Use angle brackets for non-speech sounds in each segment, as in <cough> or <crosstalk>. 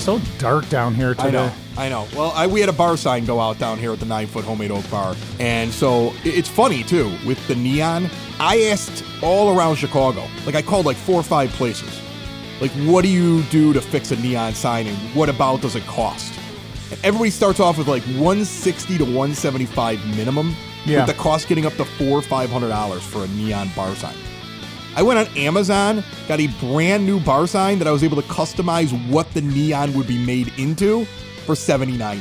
so dark down here today. I know, I know. Well, I, we had a bar sign go out down here at the Nine Foot Homemade Oak Bar, and so it- it's funny too with the neon. I asked all around Chicago, like I called like four or five places, like what do you do to fix a neon sign, and what about does it cost? And everybody starts off with like 160 to 175 minimum, Yeah. with the cost getting up to four or five hundred dollars for a neon bar sign. I went on Amazon, got a brand new bar sign that I was able to customize what the neon would be made into for $79.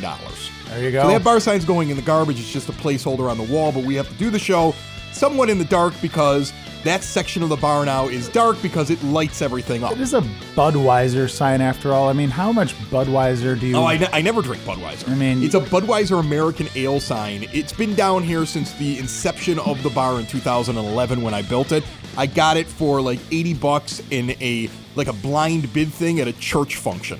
There you go. So that bar sign's going in the garbage. It's just a placeholder on the wall, but we have to do the show somewhat in the dark because that section of the bar now is dark because it lights everything up. it is a Budweiser sign after all. I mean, how much Budweiser do you? Oh, I, ne- I never drink Budweiser. I mean- it's a Budweiser American Ale sign. It's been down here since the inception of the bar in 2011 when I built it. I got it for like 80 bucks in a like a blind bid thing at a church function,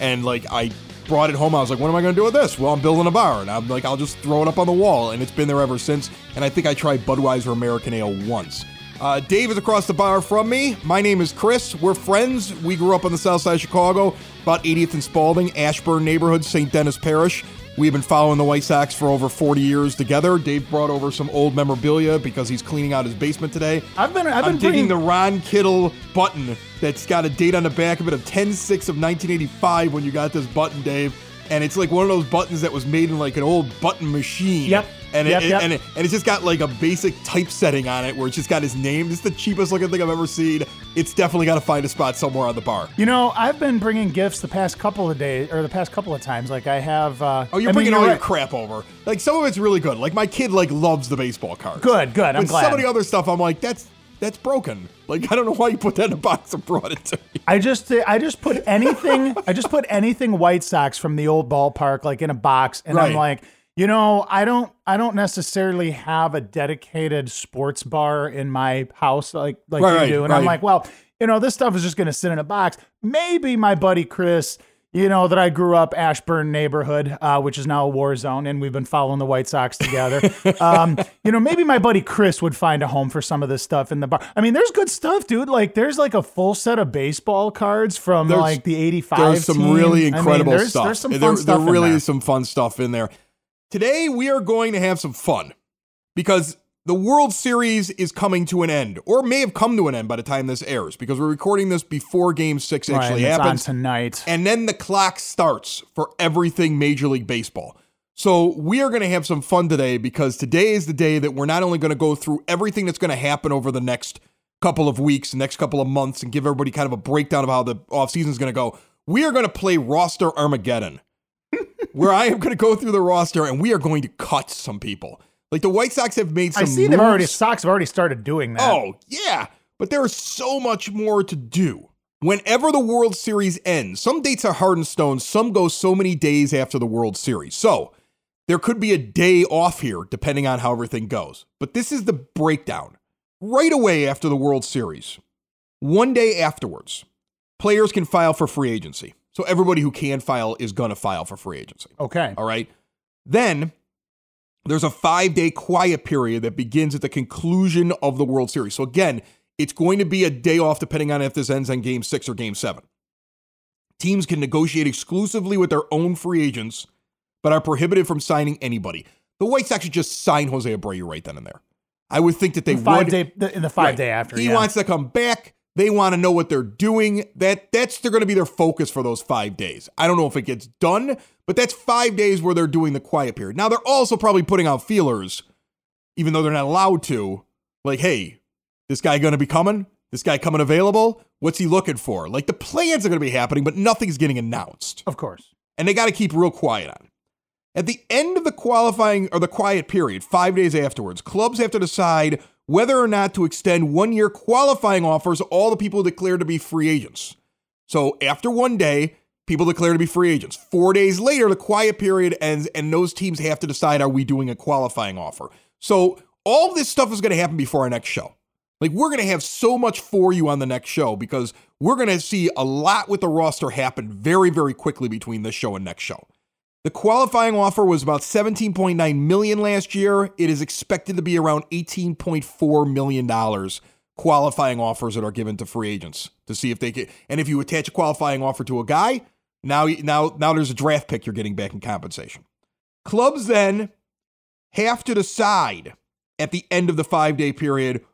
and like I brought it home. I was like, "What am I going to do with this?" Well, I'm building a bar, and I'm like, "I'll just throw it up on the wall," and it's been there ever since. And I think I tried Budweiser American Ale once. Uh, Dave is across the bar from me. My name is Chris. We're friends. We grew up on the south side of Chicago, about 80th and Spaulding, Ashburn neighborhood, St. Denis Parish. We've been following the White Sox for over 40 years together. Dave brought over some old memorabilia because he's cleaning out his basement today. I've been. I've been I'm digging bringing the Ron Kittle button that's got a date on the back of it of 10 6 of 1985 when you got this button, Dave. And it's like one of those buttons that was made in like an old button machine. Yep. And it, Yep, yep. and it and it's just got like a basic typesetting on it where it's just got his name. It's the cheapest looking thing I've ever seen. It's definitely got to find a spot somewhere on the bar. You know, I've been bringing gifts the past couple of days, or the past couple of times. Like I have. Uh, Oh, you're I mean, bringing all right. your crap over. Like some of it's really good. Like my kid like loves the baseball cards. Good, good. I'm but glad. some of the other stuff, I'm like, that's that's broken. Like I don't know why you put that in a box and brought it to me. I just I just put anything I just put anything White Sox from the old ballpark like in a box and I'm like, you know, I don't I don't necessarily have a dedicated sports bar in my house like like Right, you do. And I'm like, well, you know, this stuff is just gonna sit in a box. Maybe my buddy Chris you know that I grew up Ashburn neighborhood, uh, which is now a war zone, and we've been following the White Sox together. <laughs> um, you know, maybe my buddy Chris would find a home for some of this stuff in the bar. I mean, there's good stuff, dude. Like, there's like a full set of baseball cards from There's- like the '85. There's some team. really I mean, incredible there's, stuff. There's some there, stuff. There really there. is some fun stuff in there. Today we are going to have some fun because the World Series is coming to an end, or may have come to an end by the time this airs, because we're recording this before Game Six actually on happens. tonight. and then the clock starts for everything Major League Baseball. So we are going to have some fun today because today is the day that we're not only going to go through everything that's going to happen over the next couple of weeks, next couple of months, and give everybody kind of a breakdown of how the offseason is going to go. We are going to play roster Armageddon, <laughs> where I am going to go through the roster and we are going to cut some people. Like the White Sox have made some I see they've already moves. Sox have already started doing that. Oh, yeah. But there is so much more to do. Whenever the World Series ends, some dates are hard and stone, some go so many days after the World Series. So there could be a day off here, depending on how everything goes. But this is the breakdown. Right away after the World Series, one day afterwards, players can file for free agency. So everybody who can file is going to file for free agency. okay. All right. Then there's a five day quiet period that begins at the conclusion of the World Series. So again, it's going to be a day off depending on if this ends on game six or game seven. Teams can negotiate exclusively with their own free agents, but are prohibited from signing anybody. The White Sox should just sign Jose Abreu right then and there. I would think that they The five would. day the, in the five Right. day after. He yeah. wants to come back. They want to know what they're doing. That that's they're going to be their focus for those five days. I don't know if it gets done, but that's five days where they're doing the quiet period. Now they're also probably putting out feelers, even though they're not allowed to. Like, hey, this guy going to be coming? This guy coming available? What's he looking for? Like the plans are going to be happening, but nothing's getting announced of course. and they got to keep real quiet on it. At the end of the qualifying or the quiet period, five days afterwards, clubs have to decide whether or not to extend one year qualifying offers to all the people declared to be free agents. So after one day, people declare to be free agents. Four days later, the quiet period ends, and those teams have to decide are we doing a qualifying offer? So all this stuff is going to happen before our next show. Like, we're going to have so much for you on the next show because we're going to see a lot with the roster happen very, very quickly between this show and next show. The qualifying offer was about 17.9 million last year. It is expected to be around 18.4 million dollars qualifying offers that are given to free agents to see if they can. And if you attach a qualifying offer to a guy, now now now there's a draft pick you're getting back in compensation. Clubs then have to decide at the end of the five day period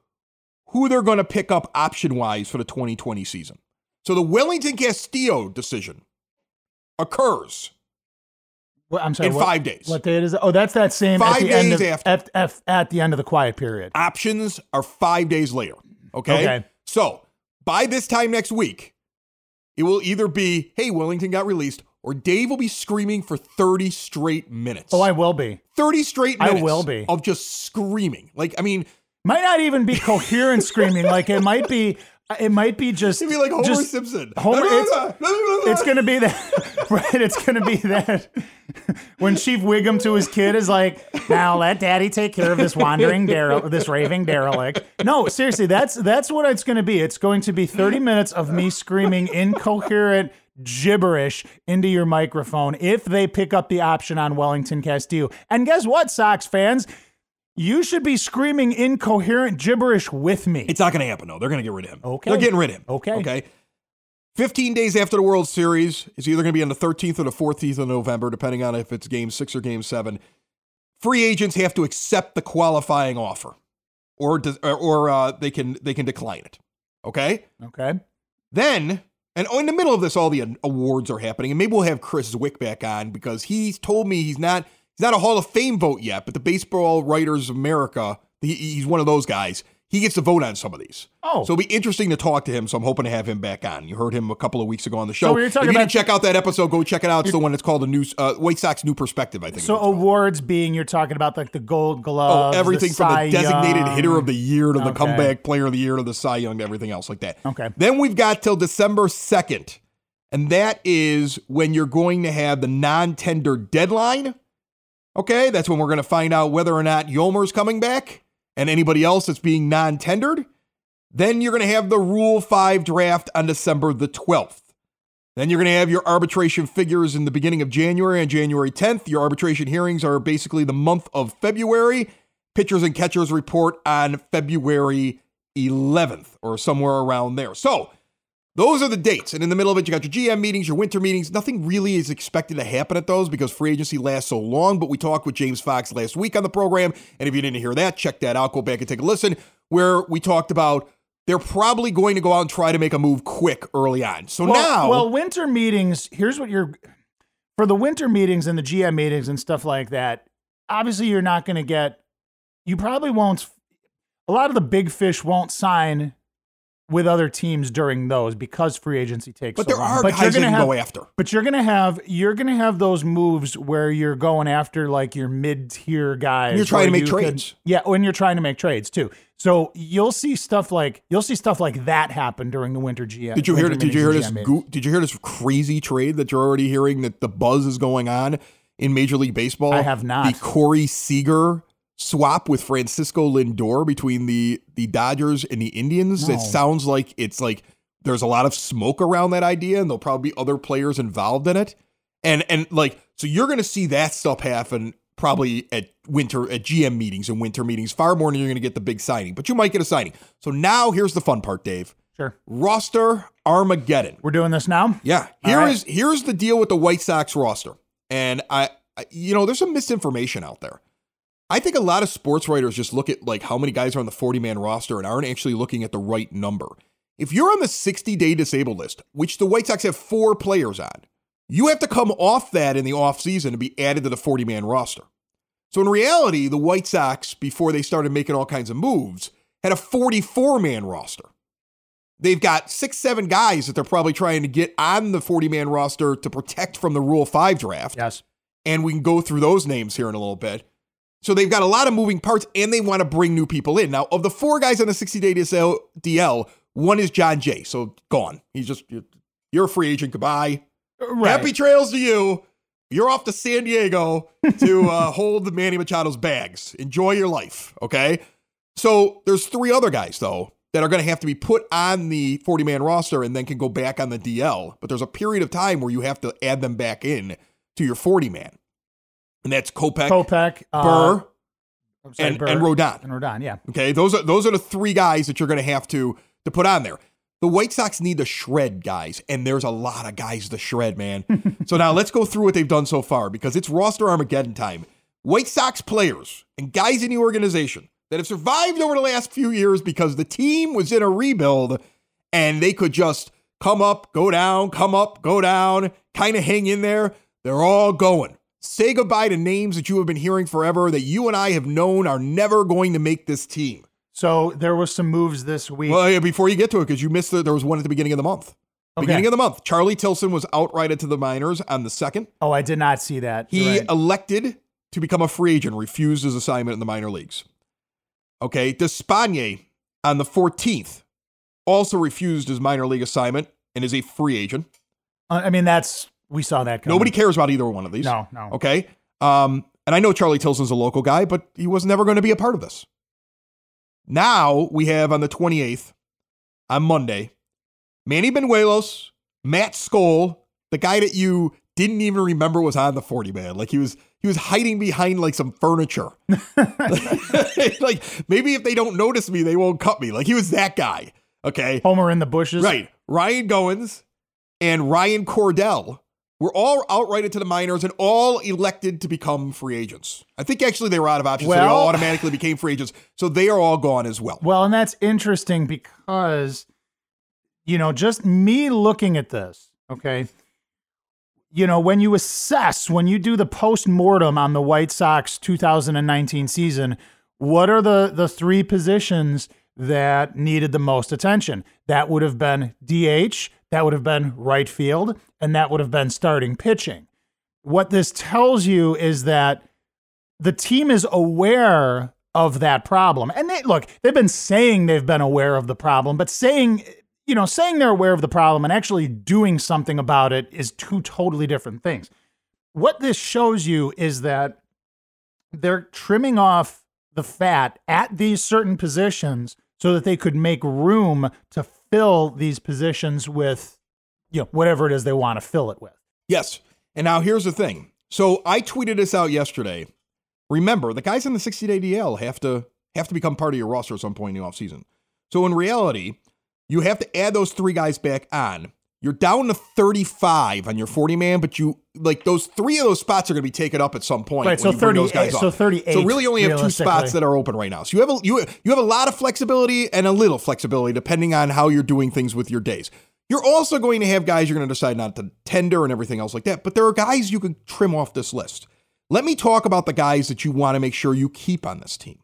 who they're going to pick up option wise for the 2020 season. So the Wellington Castillo decision occurs What, I'm sorry. in what, five days. What date is it? Oh, that's that same Five at the end days of, after. At the end of the quiet period. Options are five days later. Okay? Okay. So by this time next week, it will either be, hey, Wellington got released, or Dave will be screaming for 30 straight minutes. Oh, I will be. 30 straight minutes. I will be. of just screaming. Like, I mean, Might not even be coherent screaming. Like it might be. It might be just. it'd be like Homer just- Simpson. Homer, it's, <laughs> it's gonna be that, <laughs> right? It's gonna be that <laughs> when Chief Wiggum to his kid is like, "Now let Daddy take care of this wandering derelict, this raving derelict." No, seriously, that's that's what it's gonna be. It's going to be thirty minutes of me screaming incoherent gibberish into your microphone if they pick up the option on Wellington Castillo. And guess what, Sox fans? You should be screaming incoherent gibberish with me. It's not going to happen, though. They're going to get rid of him. Okay. They're getting rid of him. Okay. Okay. 15 days after the World Series, it's either going to be on the 13th or the 14th of November, depending on if it's game six or game seven. Free agents have to accept the qualifying offer, or does, or, or uh, they can they can decline it. Okay. okay. Then, and in the middle of this, all the awards are happening, and maybe we'll have Chris Zwick back on because he's told me he's not he's not a Hall of Fame vote yet, but the Baseball Writers of America, he, he's one of those guys. He gets to vote on some of these. Oh. so it'll be interesting to talk to him. So I'm hoping to have him back on. You heard him a couple of weeks ago on the show. So we were if you didn't check out that episode, go check it out. It's the one that's called the new uh, White Sox New Perspective. I think. So called. awards being you're talking about like the Gold Oh, Glove, everything from the designated Young. hitter of the year to the Okay. comeback player of the year to the Cy Young to everything else like that. Okay. Then we've got till December 2nd, and that is when you're going to have the non tender deadline. Okay, that's when we're going to find out whether or not Yolmer's coming back and anybody else that's being non tendered. Then you're going to have the Rule 5 draft on December the 12th. Then you're going to have your arbitration figures in the beginning of January and January 10th. Your arbitration hearings are basically the month of February. Pitchers and catchers report on February 11th or somewhere around there. So, those are the dates. And in the middle of it, you got your GM meetings, your winter meetings. Nothing really is expected to happen at those because free agency lasts so long. But we talked with James Fox last week on the program. And if you didn't hear that, check that out. Go back and take a listen, where we talked about they're probably going to go out and try to make a move quick early on. So Well, now, well, winter meetings. Here's what you're for the winter meetings and the GM meetings and stuff like that. Obviously, you're not going to get. You probably won't. A lot of the big fish won't sign with other teams during those because free agency takes. but so there long. are But you're gonna have, go after. But you're gonna have you're gonna have those moves where you're going after like your mid tier guys. You're trying to make trades. yeah, when you're trying to make trades too. So you'll see stuff like you'll see stuff like that happen during the winter GM. Did you hear? Did you hear this? and. Go, did you hear this crazy trade that you're already hearing that the buzz is going on in Major League Baseball? I have not. The Corey Seager swap with Francisco Lindor between the the Dodgers and the Indians. No. It sounds like it's like there's a lot of smoke around that idea, and there'll probably be other players involved in it. And and like so, you're going to see that stuff happen probably at winter at GM meetings and winter meetings far more than you're going to get the big signing. But you might get a signing. So now here's the fun part, Dave. Sure. Roster Armageddon. We're doing this now. Yeah. Here right. is here's the deal with the White Sox roster. And I, I you know, there's some misinformation out there. I think a lot of sports writers just look at like how many guys are on the 40 man roster and aren't actually looking at the right number. If you're on the 60 day disabled list, which the White Sox have four players on, you have to come off that in the offseason to be added to the 40 man roster. So in reality, the White Sox, before they started making all kinds of moves, had a 44 man roster. They've got six, seven guys that they're probably trying to get on the 40 man roster to protect from the Rule 5 draft. Yes. And we can go through those names here in a little bit. So they've got a lot of moving parts and they want to bring new people in. Now, of the four guys on the 60 day DL, one is Jon Jay. So gone. He's just, you're a free agent. Goodbye. Right. Happy trails to you. You're off to San Diego <laughs> to uh, hold Manny Machado's bags. Enjoy your life, okay? So there's three other guys though that are going to have to be put on the 40 man roster and then can go back on the DL. But there's a period of time where you have to add them back in to your 40 man, and that's Kopech, Kopech, uh, Burr, I'm sorry, and, Burr and Rodon. and Rodon. Yeah. Okay, those are those are the three guys that you're going to have to to put on there. The White Sox need to shred guys, and there's a lot of guys to shred, man. <laughs> so now let's go through what they've done so far because it's roster Armageddon time. White Sox players and guys in the organization that have survived over the last few years because the team was in a rebuild and they could just come up, go down, come up, go down, kind of hang in there. They're all going. Say goodbye to names that you have been hearing forever that you and I have known are never going to make this team. So there was some moves this week. Well, yeah, before you get to it, because you missed the, there was one at the beginning of the month. Okay. Beginning of the month, Charlie Tilson was outrighted to the minors on the second. oh, I did not see that. He right. elected to become a free agent, refused his assignment in the minor leagues. Okay, Despaigne on the 14th also refused his minor league assignment and is a free agent. Uh, I mean, that's we saw that. Coming. Nobody cares about either one of these. No, no. Okay. Um, and I know Charlie Tilson's a local guy, but he was never going to be a part of this. Now we have on the 28th, on Monday, Manny Banuelos, Matt Skole, the guy that you didn't even remember was on the 40 man. Like he was he was hiding behind like some furniture. <laughs> <laughs> like maybe if they don't notice me, they won't cut me. Like he was that guy. Okay. Homer in the bushes. Right. Ryan Goins and Ryan Cordell were all outrighted to the minors and all elected to become free agents. I think actually they were out of options, so they all automatically became free agents. So they are all gone as well. Well, and that's interesting because, you know, just me looking at this, okay, you know, when you assess, when you do the post mortem on the White Sox 2019 season, what are the the three positions that needed the most attention? That would have been DH, that would have been right field, and that would have been starting pitching. What this tells you is that the team is aware of that problem. And they look, they've been saying they've been aware of the problem, but saying, you know, saying they're aware of the problem and actually doing something about it is two totally different things. What this shows you is that they're trimming off the fat at these certain positions so that they could make room to fill these positions with you know whatever it is they want to fill it with. Yes. And now here's the thing. So I tweeted this out yesterday. Remember, the guys in the 60 day DL have to have to become part of your roster at some point in the offseason. So in reality, you have to add those three guys back on. You're down to 35 on your 40 man, but you like those three of those spots are going to be taken up at some point. Right, when so you bring those 38 guys so 38 So really, only have two spots that are open right now. So you have a you you have a lot of flexibility and a little flexibility depending on how you're doing things with your days. You're also going to have guys you're going to decide not to tender and everything else like that. But there are guys you can trim off this list. Let me talk about the guys that you want to make sure you keep on this team.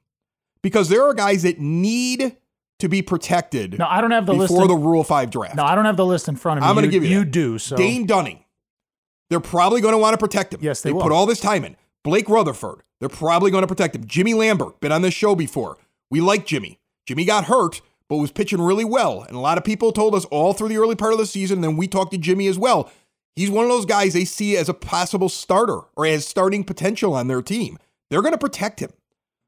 Because there are guys that need to be protected No, I don't have the list. before the Rule 5 draft. no, I don't have the list in front of me. I'm gonna give you You that. do so. Dane Dunning. They're probably going to want to protect him. Yes, they they will. put all this time in. Blake Rutherford. They're probably going to protect him. Jimmy Lambert, been on this show before. We like Jimmy. Jimmy got hurt, but was pitching really well. And a lot of people told us all through the early part of the season, and then we talked to Jimmy as well. He's one of those guys they see as a possible starter or as starting potential on their team. They're going to protect him.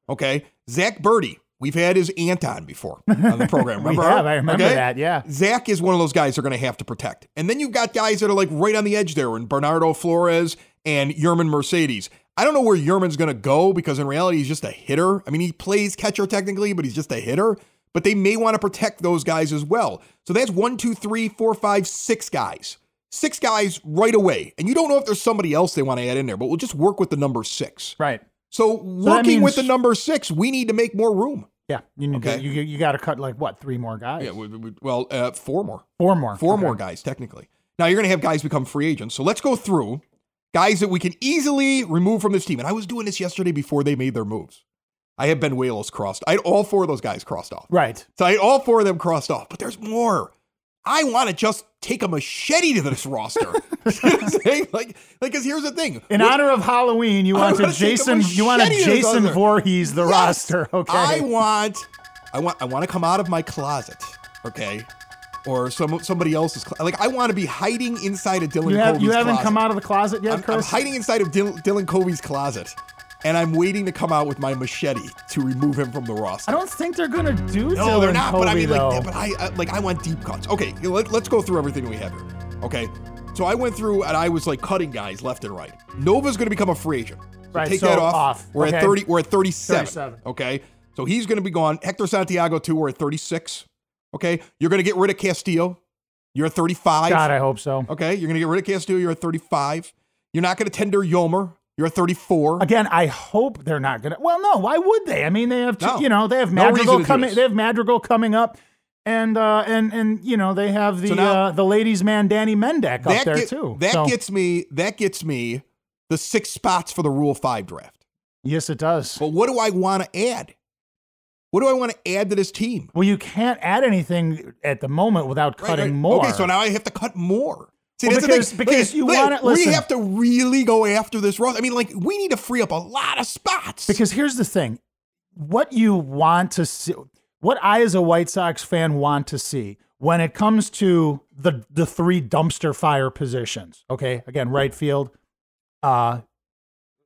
Okay. Zack Burdi. We've had his aunt on before <laughs> on the program. We Remember? her? have, I remember that, yeah. Zach is one of those guys they're going to have to protect. And then you've got guys that are like right on the edge there, and Bernardo Flores and Yermin Mercedes. I don't know where Yermin's going to go because in reality, he's just a hitter. I mean, he plays catcher technically, but he's just a hitter. But they may want to protect those guys as well. So that's one, two, three, four, five, six guys. Six guys right away. And you don't know if there's somebody else they want to add in there, but we'll just work with the number six. right. So, that working with the number six, we need to make more room. Yeah. You need Okay. to, you you got to cut like what three more guys? Yeah, we, we, well, uh, four more. four more. Four Okay. more guys, technically. Now you're going to have guys become free agents. So let's go through guys that we can easily remove from this team. And I was doing this yesterday before they made their moves. I had Banuelos crossed. I had all four of those guys crossed off. Right. So I had all four of them crossed off. But there's more. I want to just take a machete to this roster. <laughs> <laughs> You know what I'm saying? like, like, because here's the thing. In honor of Halloween, you want a Jason. You want to machete to this Jason Voorhees the Yes. roster. <laughs> Okay. I want, I want, I want to come out of my closet. Okay. or some somebody else's. Cl- like I want to be hiding inside of Dylan. You have you haven't closet. come out of the closet yet, I'm, I'm hiding inside of Dylan, Dylan Covey's closet, and I'm waiting to come out with my machete to remove him from the roster. I don't think they're gonna do that. No, Dylan they're not. but I mean, though. like, but I, I like I want deep cuts. Okay, let, let's go through everything we have here. Okay, so I went through and I was like cutting guys left and right. Nova's going to become a free agent. So Right, Take so that off. off. We're Okay. at thirty. We're at thirty-seven. 37. Okay, so he's going to be gone. Hector Santiago too. We're at thirty-six. Okay, you're going to get rid of Castillo. You're at thirty-five. God, I hope so. Okay, you're going to get rid of Castillo. You're at thirty-five. You're not going to tender Yolmer. You're thirty-four. Again, I hope they're not gonna. Well, no, why would they? I mean, they have, two, No. you know, they have Madrigal do coming. They have Madrigal coming up, and uh, and and you know they have the So now- uh, the ladies' man Danny Mendick up there get- too. That So- gets me. That gets me the six spots for the Rule Five draft. yes, it does. But what do I want to add? What do I want to add to this team? Well, you can't add anything at the moment without Right, cutting right. more. Okay, so now I have to cut more. See, Well, because- because you look, wanna- We have to really go after this roster. I mean, like, we need to free up a lot of spots. Because here's the thing what you want to see, what I, as a White Sox fan, want to see when it comes to the, the three dumpster fire positions, okay? Again, right field, uh,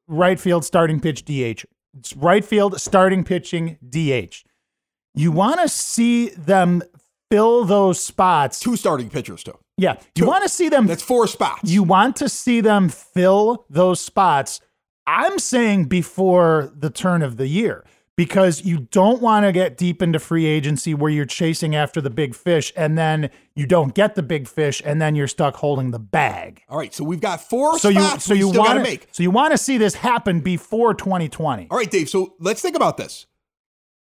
right field starting pitch DH, It's right field starting pitching DH. You want to see them fill those spots. two starting pitchers too. Yeah, you want to see them That's four spots. you want to see them fill those spots. I'm saying before the turn of the year because you don't want to get deep into free agency where you're chasing after the big fish and then you don't get the big fish and then you're stuck holding the bag. All right, so we've got four So you spots so you want to make. so you want to see this happen before 2020. All right, Dave. So let's think about this.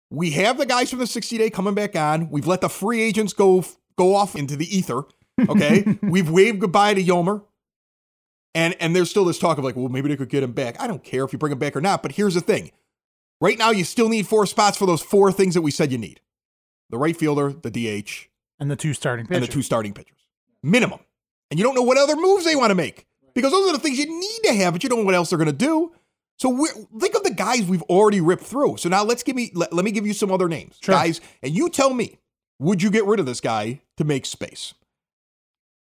We have the guys from the 60 day coming back on. We've let the free agents go go off into the ether. Okay, <laughs> we've waved goodbye to Yolmer, and and there's still this talk of like, well, maybe they could get him back. I don't care if you bring him back or not. But here's the thing: right now, you still need four spots for those four things that we said you need: the right fielder, the DH, And the two starting and the two starting pitchers, minimum. And you don't know what other moves they want to make because those are the things you need to have, but you don't know what else they're going to do. So we're, think of the guys we've already ripped through. So now let's give me let, let me give you some other names, Sure. guys, and you tell me, would you get rid of this guy to make space?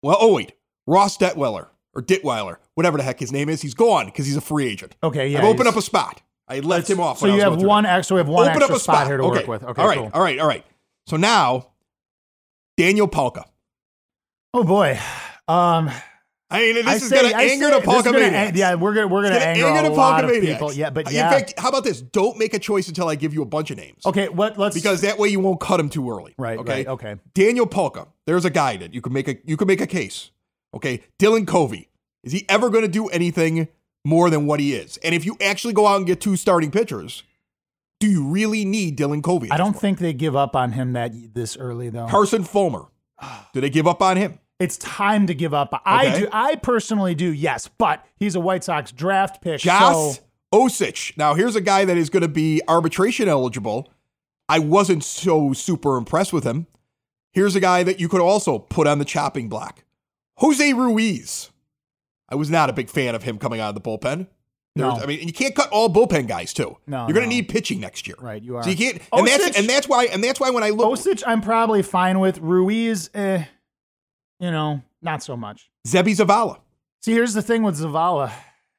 Well, oh wait, Ross Detwiler or Ditweiler, whatever the heck his name is, he's gone because he's a free agent. Okay, yeah. I've opened up a spot. I left him off. So you have one extra. We have one Open extra up a spot, spot here to okay. work with. Okay, all right, cool. all right, all right. So now, Daniel Palka. Oh boy. Um, I mean, this I is going to anger the this is Palka gonna maniacs. ang- Yeah, we're gonna we're gonna gonna anger, anger a the lot of people. Yeah, but yeah. In fact, how about this? Don't make a choice until I give you a bunch of names. okay, what? Let's Because that way you won't cut them too early. right, Okay. right, okay. Daniel Palka. There's a guy that you could make a you could make a case. Okay. Dylan Covey. Is he ever going to do anything more than what he is? And if you actually go out and get two starting pitchers, do you really need Dylan Covey? I don't think they give up on him that this early though. Carson Fulmer. <sighs> Do they give up on him? It's time to give up. I Okay. do. I personally do. Yes, but he's a White Sox draft pick. Josh So Osich. Now, here's a guy that is going to be arbitration eligible. I wasn't so super impressed with him. Here's a guy that you could also put on the chopping block Jose Ruiz. I was not a big fan of him coming out of the bullpen. No. I mean, you can't cut all bullpen guys too. No, you're going no. to need pitching next year. right, you are. So you can't, and that's and that's why and that's why when I look Osich, I'm probably fine with. Ruiz, eh, you know, not so much. Seby Zavala. See, here's the thing with Zavala.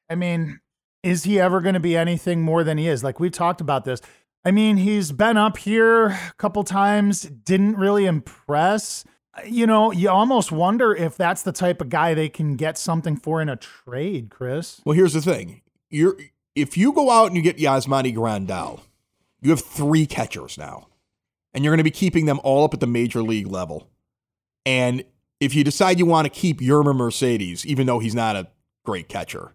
I mean, is he ever going to be anything more than he is? Like we've talked about this. I mean, he's been up here a couple times, didn't really impress. You know, you almost wonder if that's the type of guy they can get something for in a trade, Chris. Well, here's the thing. You're if you go out and you get Yasmani Grandal, you have three catchers now. And you're going to be keeping them all up at the major league level. And if you decide you want to keep Yermin Mercedes, even though he's not a great catcher,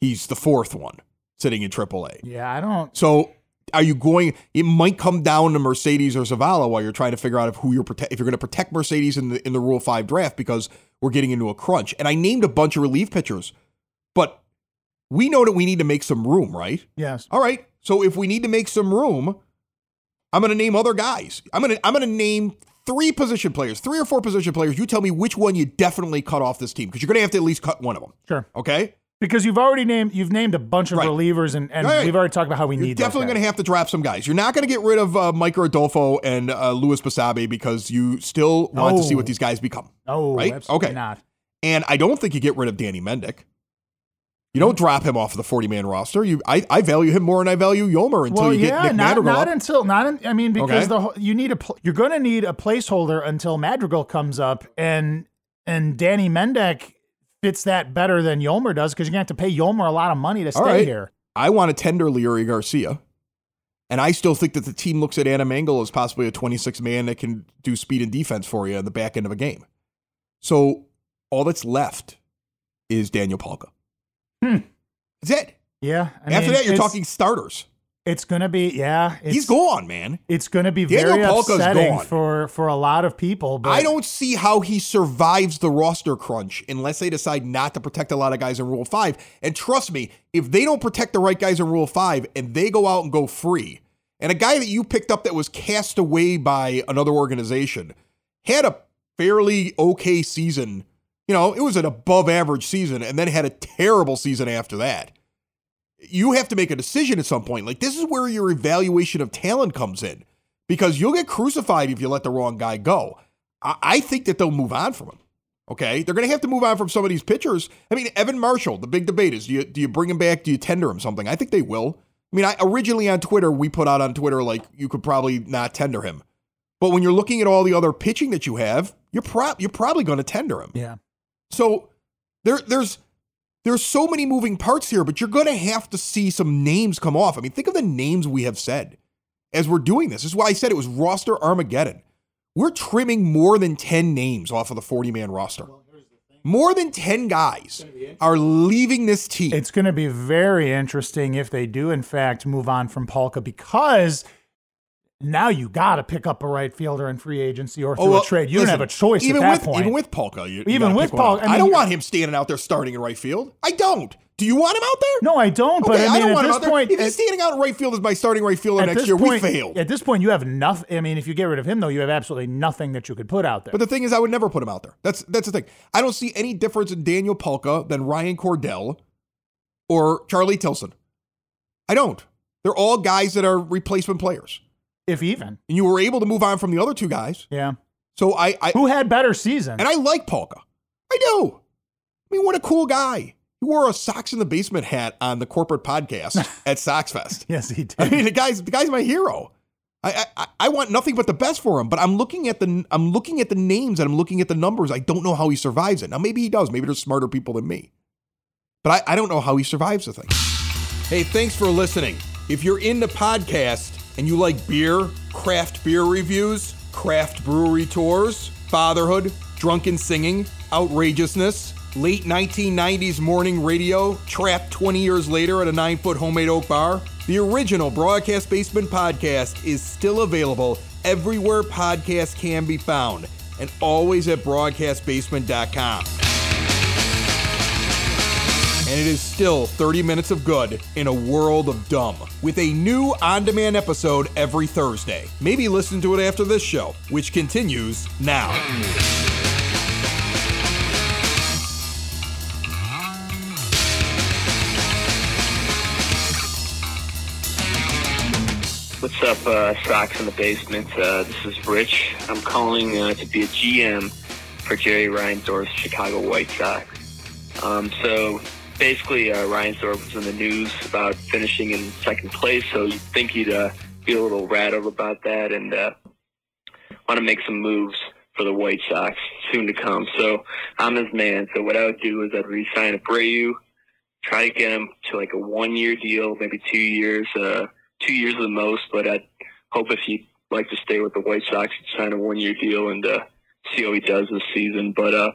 he's the fourth one sitting in AAA. Yeah, I don't. So are you going? It might come down to Mercedes or Zavala while you're trying to figure out if who you're prote- if you're going to protect Mercedes in the in the Rule Five draft because we're getting into a crunch. And I named a bunch of relief pitchers, but we know that we need to make some room, right? Yes. All right. So if we need to make some room, I'm going to name other guys. I'm going to I'm going to name three position players, three or four position players. You tell me which one you definitely cut off this team because you're going to have to at least cut one of them. Sure. Okay. Because you've already named you've named a bunch of Right. relievers, and, and Right. we've already talked about how we You're need. definitely going to have to drop some guys. You're not going to get rid of uh, Micker Adolfo and uh, Luis Basabe because you still want to see what these guys become. Oh, right? absolutely Okay. not. And I don't think you get rid of Danny Mendick. You don't drop him off the 40 man roster. You, I, I value him more than I value Yolmer until Well, you get yeah, Nick not, Madrigal not up. until not. In, I mean, because Okay. the you need a pl- you're going to need a placeholder until Madrigal comes up, and and Danny Mendick fits that better than Yolmer does because you're going to have to pay Yolmer a lot of money to stay All right. here. I want to tender Leury Garcia. And I still think that the team looks at Adam Engel as possibly a 26 man that can do speed and defense for you in the back end of a game. So all that's left is Daniel Palka. Hmm. That's it. Yeah. I After mean, that, you're talking starters. It's going to be yeah. It's, He's gone, man. It's going to be Daniel very Palka's upsetting gone. for for a lot of people. But I don't see how he survives the roster crunch unless they decide not to protect a lot of guys in Rule 5. And trust me, if they don't protect the right guys in Rule 5 and they go out and go free, and a guy that you picked up that was cast away by another organization had a fairly okay season, you know, it was an above average season, and then had a terrible season after that. You have to make a decision at some point. Like, this is where your evaluation of talent comes in because you'll get crucified if you let the wrong guy go. I, I think that they'll move on from him. Okay, they're going to have to move on from some of these pitchers. I mean, Evan Marshall. The big debate is: do you do you bring him back? Do you tender him something? I think they will. I mean, I originally on Twitter we put out on Twitter like you could probably not tender him, but when you're looking at all the other pitching that you have, you're pro- you're probably going to tender him. yeah. So there there's there's so many moving parts here, but you're going to have to see some names come off. I mean, think of the names we have said as we're doing this. This is why I said it was roster Armageddon. We're trimming more than 10 names off of the 40 man roster. More than 10 guys are leaving this team. It's going to be very interesting if they do, in fact, move on from Palka because now you got to pick up a right fielder in free agency or oh, through Oh, well, a trade. You listen, don't have a choice even at that with, point. Even with Palka, you, you Even gotta with Palka. I I, don't want him standing out there starting in right field. I don't. Do you want him out there? no, I don't. but Okay, I mean, don't at want him this out there. point, if he's standing out in right field as my starting right fielder next year, point, we failed. At this point, you have nothing. I mean, if you get rid of him, though, you have absolutely nothing that you could put out there. But the thing is, I would never put him out there. That's that's the thing. I don't see any difference in Daniel Palka than Ryan Cordell or Charlie Tilson. I don't. They're all guys that are replacement players, if even, and you were able to move on from the other two guys. yeah. So I, I Who had better season? and I like Palka. I do. I mean, what a cool guy. He wore a Sox in the Basement hat on the corporate podcast <laughs> at Sox Fest. yes, he did. I mean, the guy's the guy's my hero. I, I I want nothing but the best for him, but I'm looking at the I'm looking at the names and I'm looking at the numbers. I don't know how he survives it. Now maybe he does. Maybe there's smarter people than me, but I, I don't know how he survives the thing. Hey, thanks for listening. If you're into podcast and you like beer, craft beer reviews, craft brewery tours, fatherhood, drunken singing, outrageousness, late 1990s morning radio, trapped 20 years later at a nine foot homemade oak bar, the original Broadcast Basement podcast is still available everywhere podcasts can be found and always at broadcastbasement.com and it is still 30 minutes of good in a world of dumb with a new on demand episode every Thursday. Maybe listen to it after this show, which continues now. What's up, uh, Sox in the Basement? Uh, this is Rich. I'm calling uh, to be a GM for Jerry Reinsdorf's Chicago White Sox. Um, so basically, uh, Reinsdorf was in the news about finishing in second place, so you'd think he'd uh, be a little rattled about that and uh, want to make some moves for the White Sox soon to come. So I'm his man. So what I would do is I'd re-sign Abreu, try to get him to like a one-year deal, maybe two years. Uh, two years at the most, but I'd hope if he'd like to stay with the White Sox, he'd sign a one year deal and uh, see how he does this season. But uh,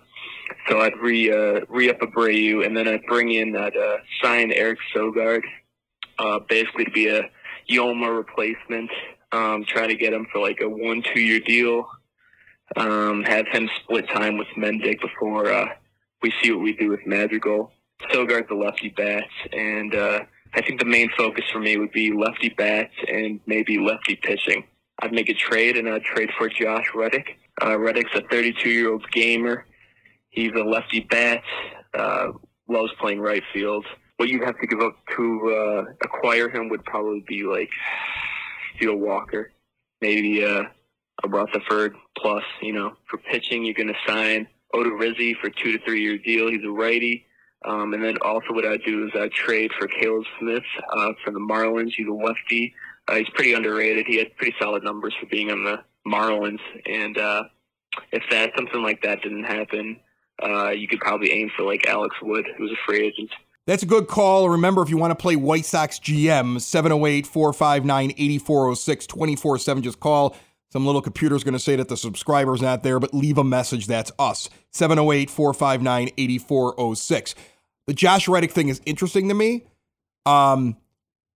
so I'd re uh, re up Abreu, and then I'd bring in I'd uh, sign Eric Sogard, uh, basically to be a Yoma replacement. Um, try to get him for like a one two year deal. Um, have him split time with Mendick before uh, we see what we do with Madrigal. Sogard's a lefty bat, and uh, I think the main focus for me would be lefty bats and maybe lefty pitching. I'd make a trade and I'd trade for Josh Reddick. Uh, Reddick's a 32 year old gamer. He's a lefty bat, uh, loves playing right field. What you'd have to give up to uh, acquire him would probably be like Steele Walker, maybe uh, a Rutherford plus. You know, for pitching, you're going to sign Odorizzi for two to three year deal. He's a righty. Um, and then also what I do is I trade for Caleb Smith uh, for the Marlins. He's a lefty. Uh, he's pretty underrated. He had pretty solid numbers for being on the Marlins. And uh, if that something like that didn't happen, uh, you could probably aim for like Alex Wood, who's a free agent. That's a good call. Remember, if you want to play White Sox GM, 708 459 8406 24 7, just call. Some little computer's going to say that the subscriber's not there, but leave a message. That's us. 708 459 8406. The Josh Reddick thing is interesting to me. Um,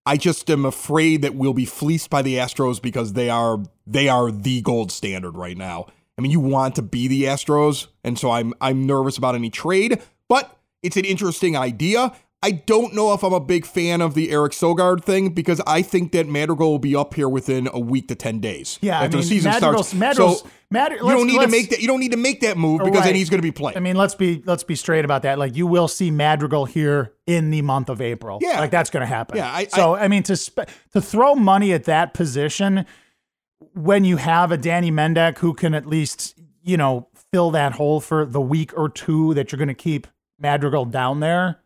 I just am afraid that we'll be fleeced by the Astros because they are they are the gold standard right now. I mean, you want to be the Astros, and so I'm I'm nervous about any trade, but it's an interesting idea. I don't know if I'm a big fan of the Eric Sogard thing because I think that Madrigal will be up here within a week to ten days. Yeah, after I mean, the season Madrigal's, starts. Madrigal's, so Mad- you don't need to make that. You don't need to make that move because then he's going to be playing. I mean, let's be let's be straight about that. Like, you will see Madrigal here in the month of April. Yeah. like that's going to happen. Yeah, I- so I, mean, to sp- to throw money at that position when you have a Danny Mendick who can at least you know fill that hole for the week or two that you're going to keep Madrigal down there.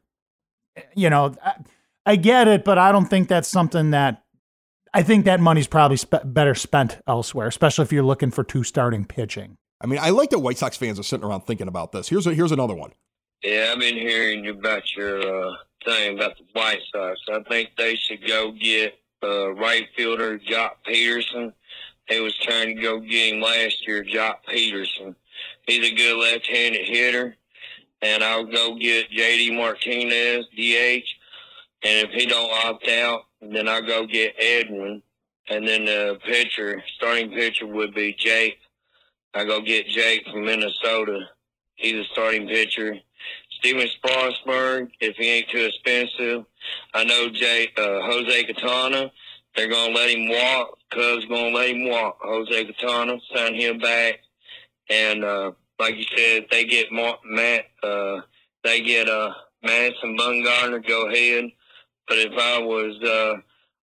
You know, I, I get it, but I don't think that's something that. I think that money's probably spe- better spent elsewhere, especially if you're looking for two starting pitching. I mean, I like that White Sox fans are sitting around thinking about this. Here's a, here's another one. Yeah, I've been hearing about your uh, thing about the White Sox. I think they should go get uh, right fielder Jock Peterson. They was trying to go get him last year, Joc Pederson. He's a good left-handed hitter, and I'll go get J.D. Martinez, DH. And if he don't opt out, then I'll go get Edwin. And then the pitcher, starting pitcher would be Jake. I go get Jake from Minnesota. He's a starting pitcher. Stephen Strasburg, if he ain't too expensive. I know Jay, uh, Jose Catana. They're gonna let him walk. Cubs gonna let him walk. Jose Catana, sign him back. And uh, like you said, they get Mar- Matt, uh, they get uh, Madison Bumgarner. Go ahead. But if I was uh,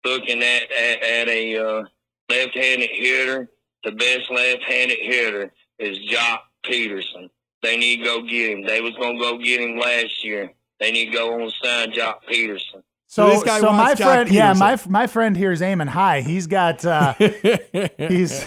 looking at at, at a uh, left-handed hitter, the best left-handed hitter is Joc Pederson. They need to go get him. They was gonna go get him last year. They need to go on sign Joc Pederson. So So, so my friend, yeah, my my friend here is aiming high. He's got, uh, <laughs> he's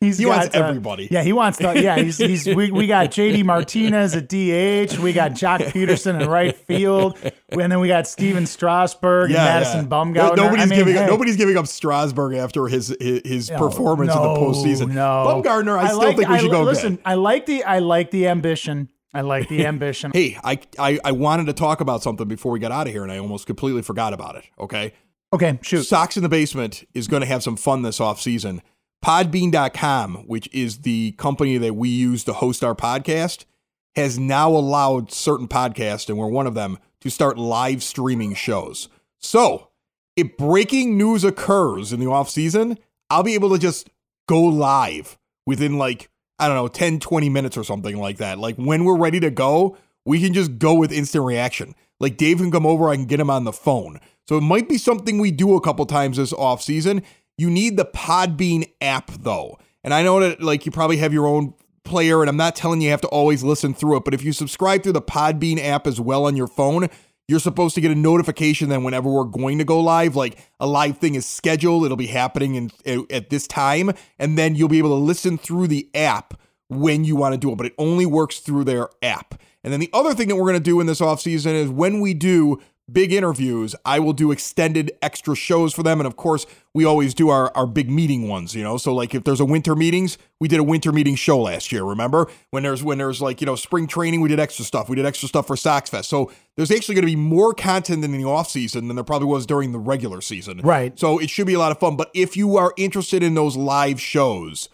he's He got, wants uh, everybody. yeah, he wants the yeah. He's he's <laughs> we, we got JD Martinez at DH. We got Joc Pederson in right field, and then we got Stephen Strasburg and Madison Bumgarner. Nobody's I mean, giving hey, nobody's giving up Strasburg after his his, his no, performance in the postseason. No, Bumgarner, I, still like- think we I should go Listen, get. I like the I like the ambition. I like the <laughs> ambition. Hey, I, I I wanted to talk about something before we got out of here, and I almost completely forgot about it. Okay, Okay, shoot. Sox in the Basement is going to have some fun this offseason. Podbean.com, which is the company that we use to host our podcast, has now allowed certain podcasts, and we're one of them, to start live streaming shows. So, if breaking news occurs in the off season, I'll be able to just go live within like, I don't know, 10, 20 minutes or something like that. Like when we're ready to go, we can just go with instant reaction. Like Dave can come over, I can get him on the phone. So it might be something we do a couple times this off season. You need the Podbean app though. And I know that like you probably have your own player and I'm not telling you you have to always listen through it, but if you subscribe through the Podbean app as well on your phone, you're supposed to get a notification then whenever we're going to go live, like a live thing is scheduled, it'll be happening in, at this time, and then you'll be able to listen through the app when you want to do it, but it only works through their app. And then the other thing that we're going to do in this off season is when we do big interviews, I will do extended extra shows for them. And of course, we always do our, our big meeting ones, you know. So like if there's a winter meetings, we did a winter meeting show last year, remember? When there's when there's like, you know, spring training, we did extra stuff. We did extra stuff for Sox Fest. So there's actually going to be more content in the off season than there probably was during the regular season. Right. So it should be a lot of fun. But if you are interested in those live shows,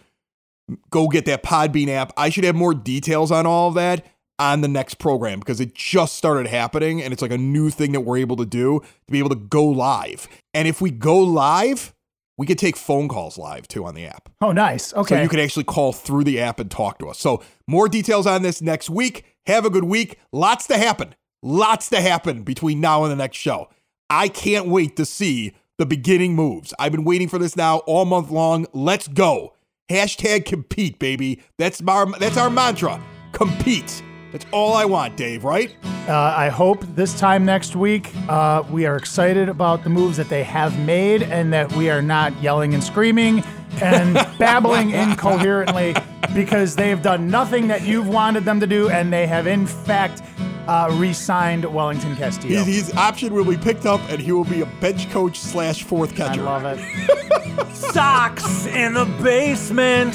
go get that Podbean app. I should have more details on all of that on the next program because it just started happening and it's like a new thing that we're able to do to be able to go live. And if we go live, we could take phone calls live too on the app. Oh, nice. Okay. So you could actually call through the app and talk to us. So more details on this next week. Have a good week. Lots to happen Lots to happen between now and the next show. I can't wait to see the beginning moves. I've been waiting for this now all month long. Let's go. Hashtag compete, baby. That's our, that's our mantra. Compete. That's all I want, Dave, right? Uh, I hope this time next week uh, we are excited about the moves that they have made and that we are not yelling and screaming and <laughs> babbling incoherently because they've done nothing that you've wanted them to do and they have, in fact, uh, re signed Wellington Castillo. His, his option will be picked up and he will be a bench coach slash fourth catcher. I catcher. love it. <laughs> Sox in the basement.